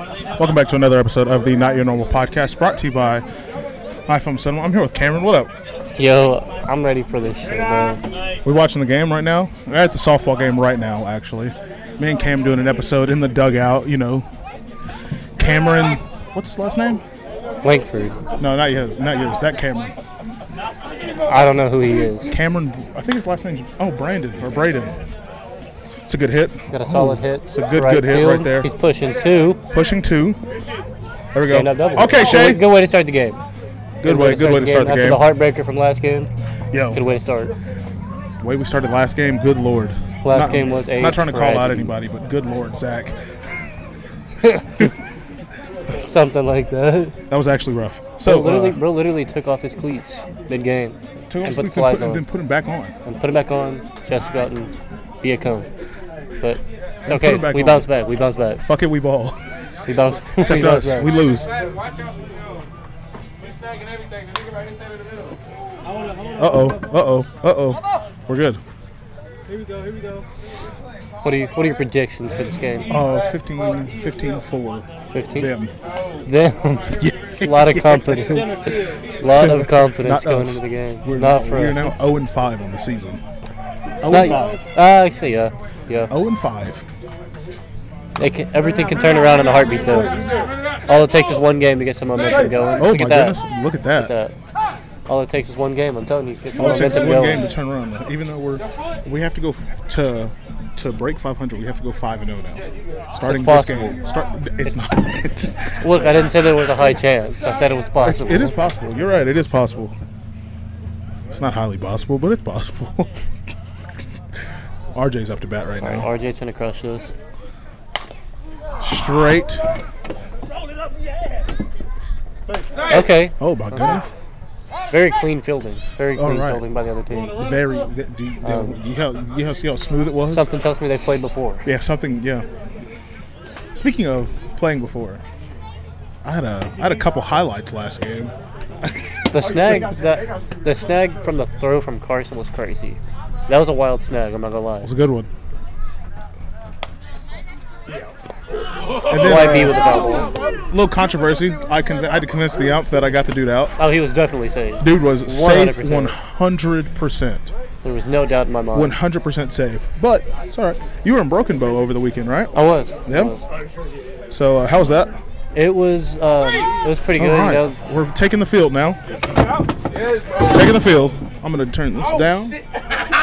Welcome back to another episode of the Not Your Normal podcast brought to you by iPhone Cinema. I'm here with Cameron. What up? Yo, I'm ready for this shit, bro. We're watching the game right now. We're at the softball game right now, actually. Me and Cam doing an episode in the dugout, you know. Cameron, what's his last name? Langford. No, not yours. Not yours. That Cameron. I don't know who he is. Cameron, I think his last name's, oh, Brandon or Braden. It's a good hit. Got a solid hit. It's a good, right good hit field. right there. He's pushing two. Pushing two. There we Stand go. Okay, Good Shay. way- Good way to start the game. Good way, good way to start the game. After the heartbreaker from last game, Yo, good way to start. the way we started last game, good lord. Last Not- game was a Not trying to call out anybody, but good lord, Zach. Something like that. That was actually rough. So So, literally, uh, bro, literally took off his cleats mid game took and off put the and put, then put him back on. and put him back on, just about and be a cone. But it's okay. him back We on. bounce back. We bounce back. Fuck it, we ball. We bounce. we Except bounce us, back. we lose. Uh oh, uh oh, uh oh. We're good. What are you? What are your predictions for this game? Oh, 15, 15 4. 15. Them. Them. a lot of confidence. A lot of confidence Not going us. into the game. We're, Not for we're us. now 0 and 5 on the season. 0 Not- and 5. Uh, actually, yeah, yeah. 0 and 5. They can, everything can turn around in a heartbeat, though. All it takes is one game to get some momentum going. Oh Look my at that. goodness, look at that. That. All it takes is one game. I'm telling you, get some All it takes is momentum one game to turn around. Even though we're, we have to go to to break 500. We have to go 5 and 0 now. Starting It's this game. Start. It's not. Look, I didn't say there was a high chance. I said it was It's, possible. it is possible. You're right. It is possible. It's not highly possible, but it's possible. RJ's up to bat right now. RJ's gonna crush this. Straight. Okay, Oh my goodness. very clean fielding. Very All clean right. fielding by the other team. Very. Do you, do Um, you, how, you how, see how smooth it was? Something tells me they played before. Yeah, something. Yeah. Speaking of playing before, I had a I had a couple highlights last game. The snag, the, the snag from the throw from Carson was crazy. That was a wild snag. I'm not gonna lie. It was a good one. And then YB then with the uh, foul ball. a little controversy. I, con- I had to convince the ump that I got the dude out. Oh, he was definitely safe. Dude was safe 100%. 100%. There was no doubt in my mind. 100% safe. But it's all right. You were in Broken Bow over the weekend, right? I was. Yep. I was. So uh, how's that? It was. Um, it was pretty good. right. You know, We're taking the field now. Taking the field. I'm going to turn this down.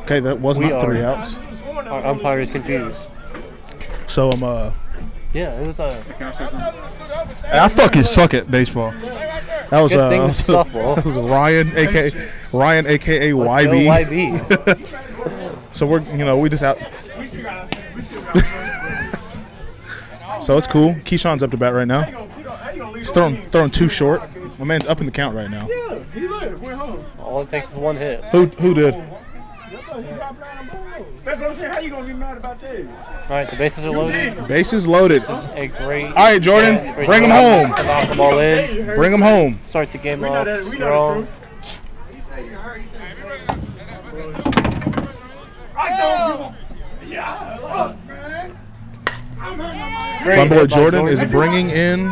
Okay, that was We not three are- outs. our umpire is confused. So I'm uh Yeah, it was a I fucking suck at baseball. that was Good uh thing that it's was, softball. that was Ryan aka Ryan aka let's go YB. YB. So we're you know we just out. so it's cool. Keyshawn's up to bat right now. He's throwing throwing too short. My man's up in the count right now. All it takes is one hit. Who who did? That's what I'm saying. How you gonna be mad about that? All right, the bases are loaded. Bases loaded. A great. All right, Jordan, chance for bring him Jordan home. to Knock the ball in. Bring him home. Start the game off that. We know the strong. I don't give a. Yeah. Great My boy hit by Jordan is bringing in.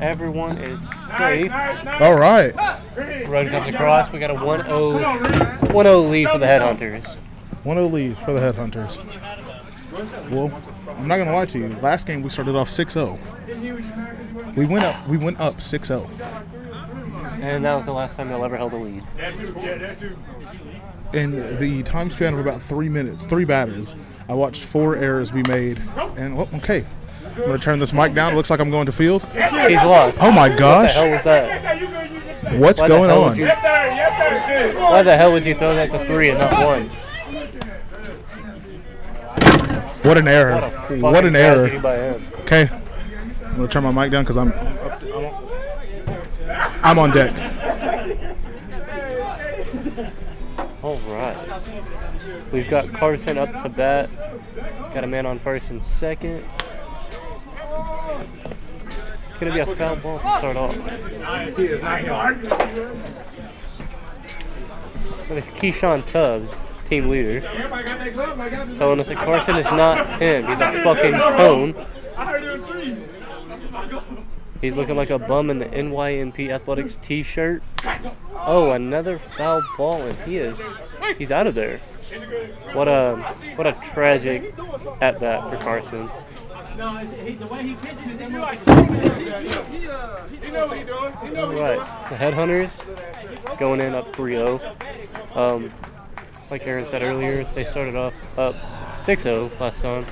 Everyone is safe. All right. Run comes across. We got a 1-0, 1-0 lead for the Headhunters. 1-0 lead for the Headhunters. Well, I'm not gonna lie to you. Last game we started off 6-0. We went up. We went up 6-0. And that was the last time they'll ever held a lead. In the time span of about three minutes, three batters, I watched four errors be made. And oh, okay, I'm gonna turn this mic down. It looks like I'm going to field. He's lost. Oh my gosh! What the gosh, hell was that? what's Why going on? would you- Yes, sir. Yes, sir. Why the hell would you throw that to three and not one? What an error! What What an error! Okay, I'm gonna turn my mic down because I'm I'm on deck. All right. We've got Carson up to bat. Got a man on first and second. It's gonna be a foul ball to start off. At this Keyshawn Tubbs. team leader, telling us that Carson is not him. He's a fucking cone. I heard it was three. He's looking like a bum in the NYNP Athletics t-shirt. Oh, another foul ball, and he is he's out of there. What a what a tragic at bat for Carson. No, he, the way he pitching it, they move like He know what he doing. He know All what he right, the Headhunters going in up 3-0. Um, like Aaron said earlier, they started off up 6-0 last time.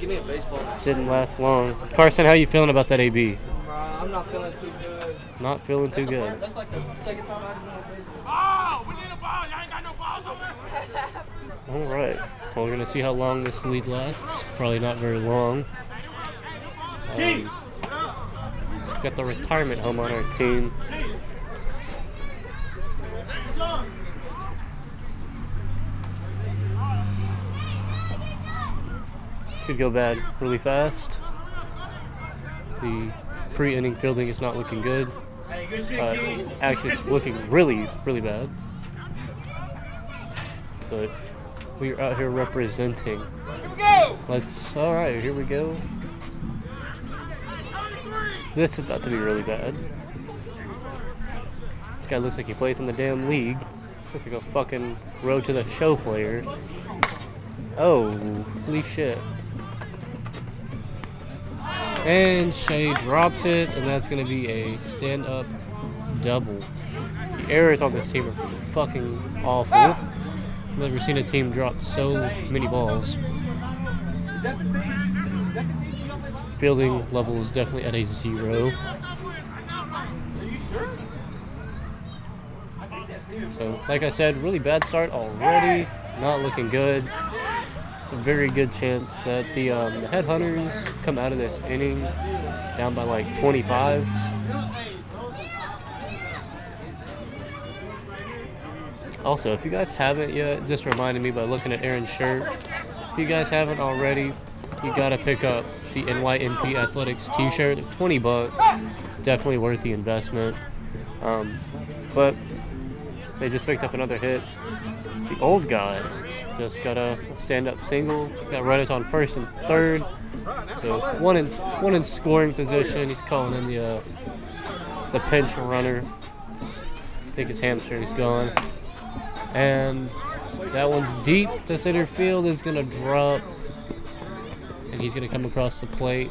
Give me a baseball. Didn't last long. Carson, how you feeling about that AB? Uh, I'm not feeling too good. Not feeling too That's the fir- good. That's like the second time I've been on baseball. Oh, we need a ball. Y'all ain't got no balls over. All right. Well, we're gonna see how long this lead lasts. Probably not very long. Um, got the retirement home on our team. This could go bad really fast. The pre-inning fielding is not looking good. Hey, good shit, Uh, actually, it's looking really, really bad. But we are out here representing. Let's. All right, here we go. This is about to be really bad. This guy looks like he plays in the damn league. Looks like a fucking road to the show player. Oh, holy shit. And Shay drops it, and that's gonna be a stand up double. The errors on this team are fucking awful. I've never seen a team drop so many balls. Fielding level is definitely at a zero. So, like I said, really bad start already. Not looking good. It's a very good chance that the, um, the headhunters come out of this inning down by like 25. Also, if you guys haven't yet, just reminded me by looking at Aaron's shirt. If you guys haven't already, you gotta pick up the NYNP Athletics T-shirt. 20 bucks. Definitely worth the investment. Um, but they just picked up another hit. The old guy just got a stand-up single. Got runners on first and third. So one in one in scoring position. He's calling in the uh, the pinch runner. I think his hamstring's gone. And that one's deep to center field is gonna drop. And he's gonna come across the plate.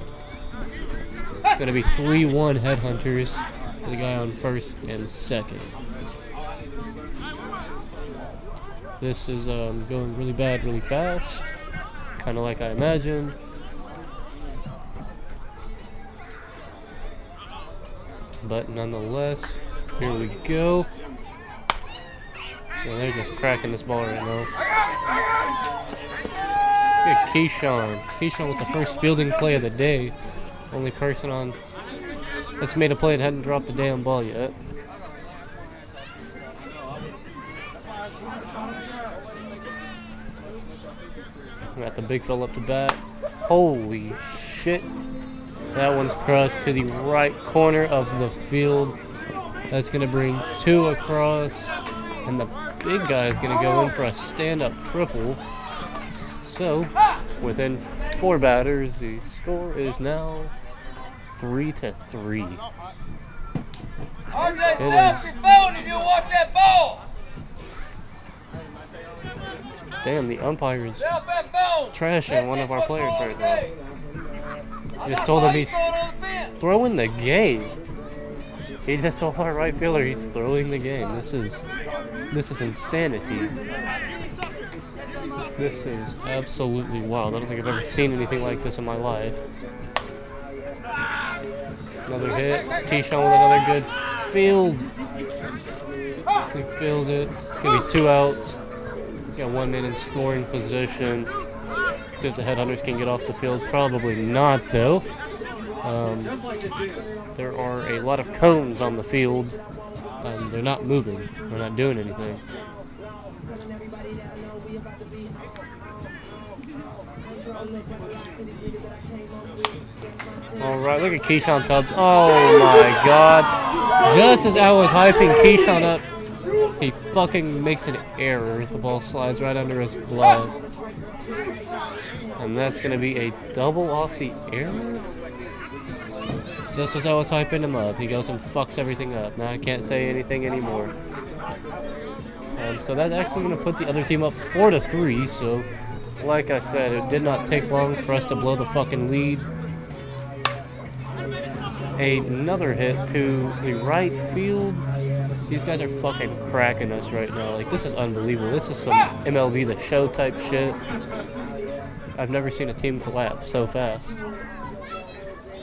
It's gonna be 3-1 headhunters for the guy on first and second. This is um, going really bad, really fast. Kind of like I imagined. But nonetheless, here we go. Yeah, they're just cracking this ball right now. At Keyshawn. Keyshawn with the first fielding play of the day. Only person on that's made a play that hadn't dropped the damn ball yet. Got the big fella up to bat. Holy shit. That one's crushed to the right corner of the field. That's going to bring two across. And the big guy is going to go in for a stand up triple. So, within four batters, the score is now three to three. RJ, It stay off your phone and you'll watch that ball. Damn, the umpire is trashing one of our players right now. Just told him he's thrown on the fence. throwing the game. He just told our right fielder he's throwing the game. This is this is insanity. This is absolutely wild. I don't think I've ever seen anything like this in my life. Another hit. T-Shawn with another good field. He fields it. It's gonna be two outs. Got one man in scoring position. See if the headhunters can get off the field. Probably not though. Um, there are a lot of cones on the field. Um, they're not moving. They're not doing anything. All right, look at Keyshawn Tubbs. Oh my God! Just as I was hyping Keyshawn up, He fucking makes an error. The ball slides right under his glove. And that's to be a double off the error? Just as I was hyping him up, he goes and fucks everything up. Now I can't say anything anymore. Um, so that's actually going to put the other team up 4 to 3. So, like I said, it did not take long for us to blow the fucking lead. Another hit to the right field. These guys are fucking cracking us right now. Like, this is unbelievable. This is some MLB The Show type shit. I've never seen a team collapse so fast.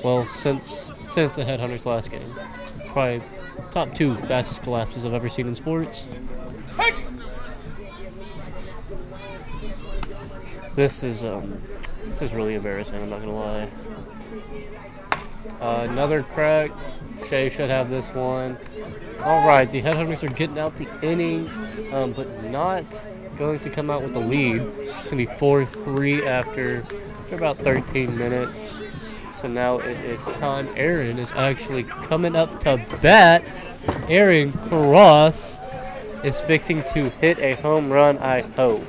Well, since since the Headhunters last game. Probably top two fastest collapses I've ever seen in sports. This is um, this is really embarrassing. I'm not gonna lie. Uh, another crack. Shay should have this one. All right, the Headhunters are getting out the inning, um, but not going to come out with the lead. It's gonna be 4-3 after, after about 13 minutes. So now it is time. Aaron is actually coming up to bat. Aaron Cross is fixing to hit a home run. I hope.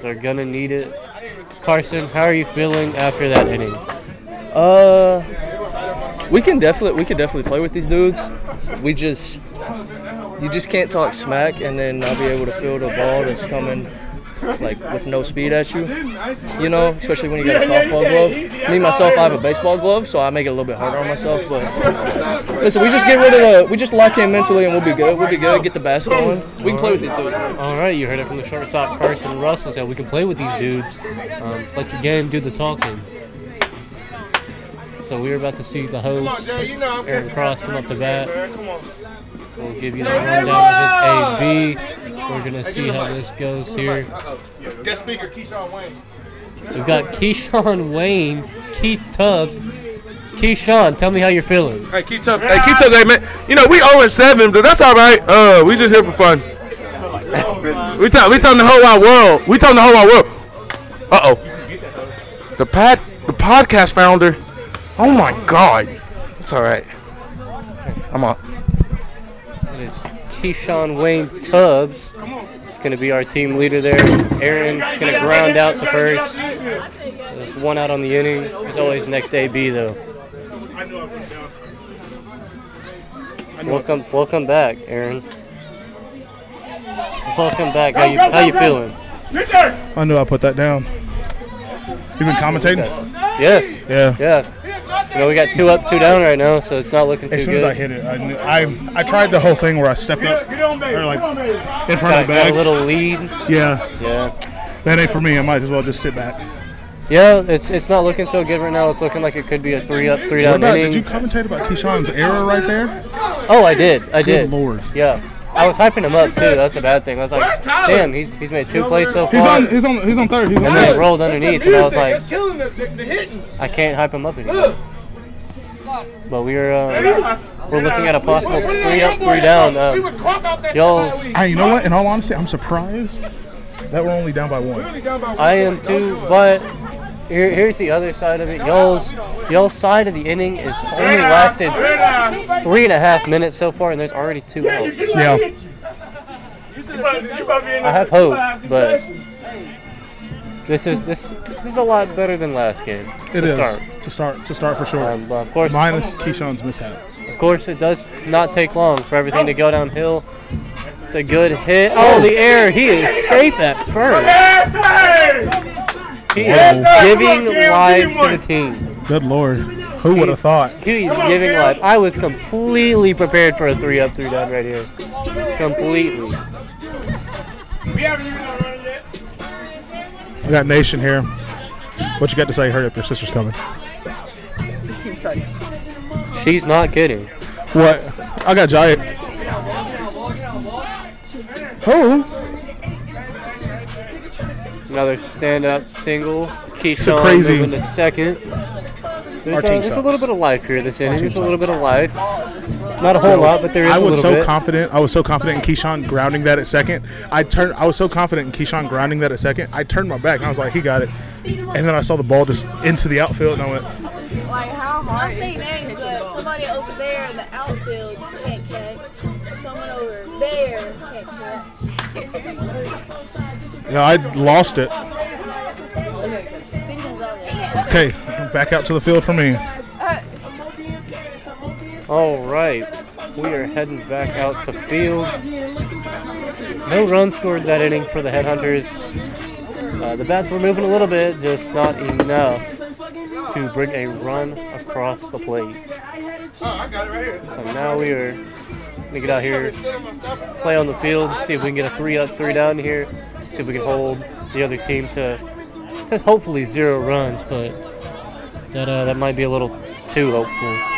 They're gonna need it. Carson, how are you feeling after that inning? Uh, we can definitely we can definitely play with these dudes. We just you just can't talk smack and then not be able to field a ball that's coming like with no speed at you. You know, especially when you got a softball glove. Me myself, I have a baseball glove, so I make it a little bit harder on myself. But listen, we just get rid of the we just lock in mentally and we'll be good. We'll be good. Get the bats going. We can play with these dudes. All right, you heard it from the shortstop Carson Russell. Said we can play with these dudes. Um, let your game do the talking. So we're about to see the host, Aaron Cross, come up to bat. We'll give you the rundown of this AB. We're gonna see how this goes here. Guest speaker, Keyshawn Wayne. So we've got Keyshawn Wayne, Keith Tubbs. Keyshawn, tell me how you're feeling. Hey, keep tough. Hey, keep tough, hey man. You know we 0 7, but that's all right. Uh, we just here for fun. we tell we telling the whole wide world. We telling the whole wide world. Uh oh. The pad the podcast founder. Oh my God. It's all right. I'm on. It is Keyshawn Wayne Tubbs. It's going to be our team leader there. It's Aaron. It's going to ground out the first. There's one out on the inning. There's always next AB though. Welcome, welcome back, Aaron. Welcome back. How you, how you feeling? I knew I put that down. You been commentating? Yeah, Yeah. yeah. You know we got two up, two down right now, so it's not looking too good. As soon good. as I hit it, I knew, I I tried the whole thing where I stepped up or like in front got, of the got a little lead. Yeah, Yeah. that ain't for me. I might as well just sit back. Yeah, it's it's not looking so good right now. It's looking like it could be a three up, three down about, inning. did you commentate about Keyshawn's error right there? Oh, I did. I Good did. lord. Yeah. I was hyping him up too. That's a bad thing. I was like, damn, he's, he's made two plays so far. He's on. He's on. He's on third. He's on and then it third. rolled underneath, and I was like, killing the, the, the hitting. I can't hype him up anymore. But we're uh, we're looking at a possible three up, three down. Uh, y'all's Hey, you know what? In all honesty, I'm surprised that we're only down by one. I am too, but here, here's the other side of it. Y'all's y'all's side of the inning is only lasted three and a half minutes so far, and there's already two outs. Yeah. I have hope, but this is this this is a lot better than last game. It to is start. to start. To start for sure. Um, but of course, Minus Keyshawn's mishap. of course, it does not take long for everything to go downhill. It's a good hit. Oh, the air. He is safe at first. He is giving life to the team. Good lord. Who would have thought? He's giving life. I was completely prepared for a three up, three down right here. Completely. I got Nation here. What you got to say? Hurry up, your sister's coming. This team sucks. She's not kidding. What? I got Giant. Who? Another stand up single. Keyshawn crazy- moving to second. There's, Our a, there's a little bit of life here this inning. There's a little bit of life. Not a whole lot, but there is. I was so bit. confident. I was so confident in Keyshawn grounding that at second. I turned. I was so confident in Keyshawn grounding that at second. I turned my back and I was like, he got it. And then I saw the ball just into the outfield and I went. Like how hard? I'll say names, but somebody over there in the outfield can't catch. Someone over there can't catch. yeah, I lost it. Okay, back out to the field for me. All right, we are heading back out to field. No runs scored that inning for the Headhunters. Uh, the bats were moving a little bit, just not enough to bring a run across the plate. So now we are gonna get out here, play on the field, see if we can get a three up, three down here, see if we can hold the other team to, to hopefully zero runs, but that uh, that might be a little too hopeful.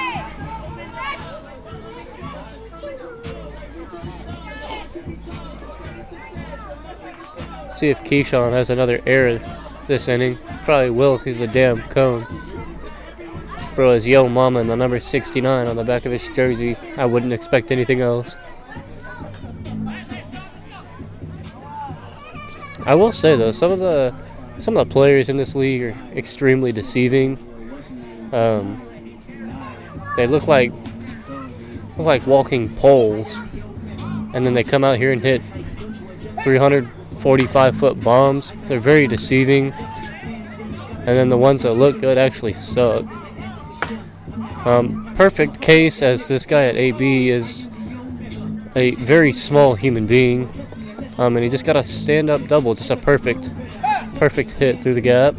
See if Keyshawn has another error this inning. Probably will 'cause he's a damn cone. Bro has Yo Mama and the number 69 on the back of his jersey. I wouldn't expect anything else. I will say though, some of the some of the players in this league are extremely deceiving. Um, they look like look like walking poles, and then they come out here and hit 345 foot bombs. They're very deceiving, and then the ones that look good actually suck. Um, perfect case as this guy at AB is a very small human being, um, and he just got a stand-up double, just a perfect, perfect hit through the gap.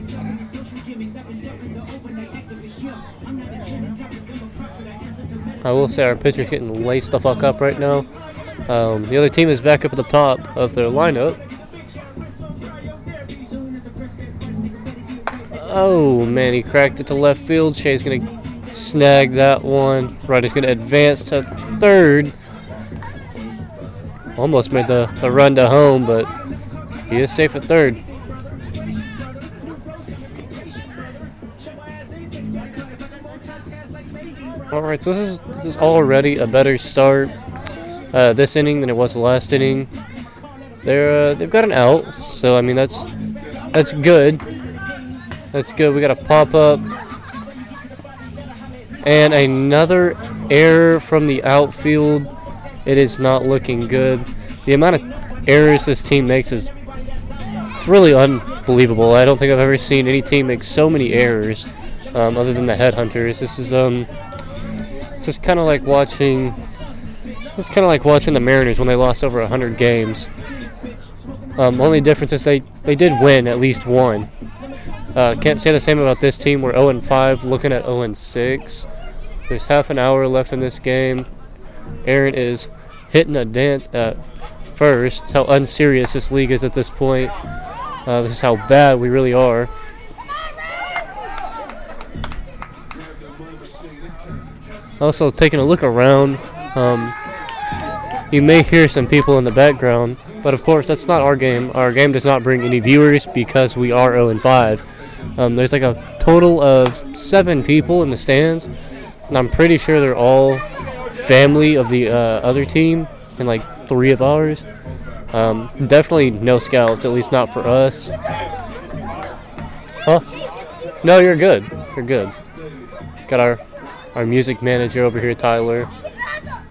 I will say our pitcher's getting laced the fuck up right now. Um, the other team is back up at the top of their lineup. Oh man, he cracked it to left field. Shay's gonna snag that one. Ryder's gonna advance to third. Almost made the, the run to home, but he is safe at third. All right, so this is this is already a better start uh, this inning than it was the last inning. They're uh, they've got an out, so I mean that's that's good. That's good. We got a pop up and another error from the outfield. It is not looking good. The amount of errors this team makes is it's really unbelievable. I don't think I've ever seen any team make so many errors, um, other than the Headhunters. This is um, it's just kind of like watching. It's kind of like watching the Mariners when they lost over 100 games. Um, only difference is they, they did win at least one. Uh, can't say the same about this team. We're 0 5, looking at 0 6. There's half an hour left in this game. Aaron is hitting a dance at first. That's how unserious this league is at this point. Uh, this is how bad we really are. Also, taking a look around, um, you may hear some people in the background, but of course, that's not our game. Our game does not bring any viewers because we are 0 5. Um, there's like a total of seven people in the stands, and I'm pretty sure they're all family of the uh, other team, and like three of ours. Um, definitely no scouts, at least not for us. Huh? No, you're good. You're good. Got our our music manager over here, Tyler.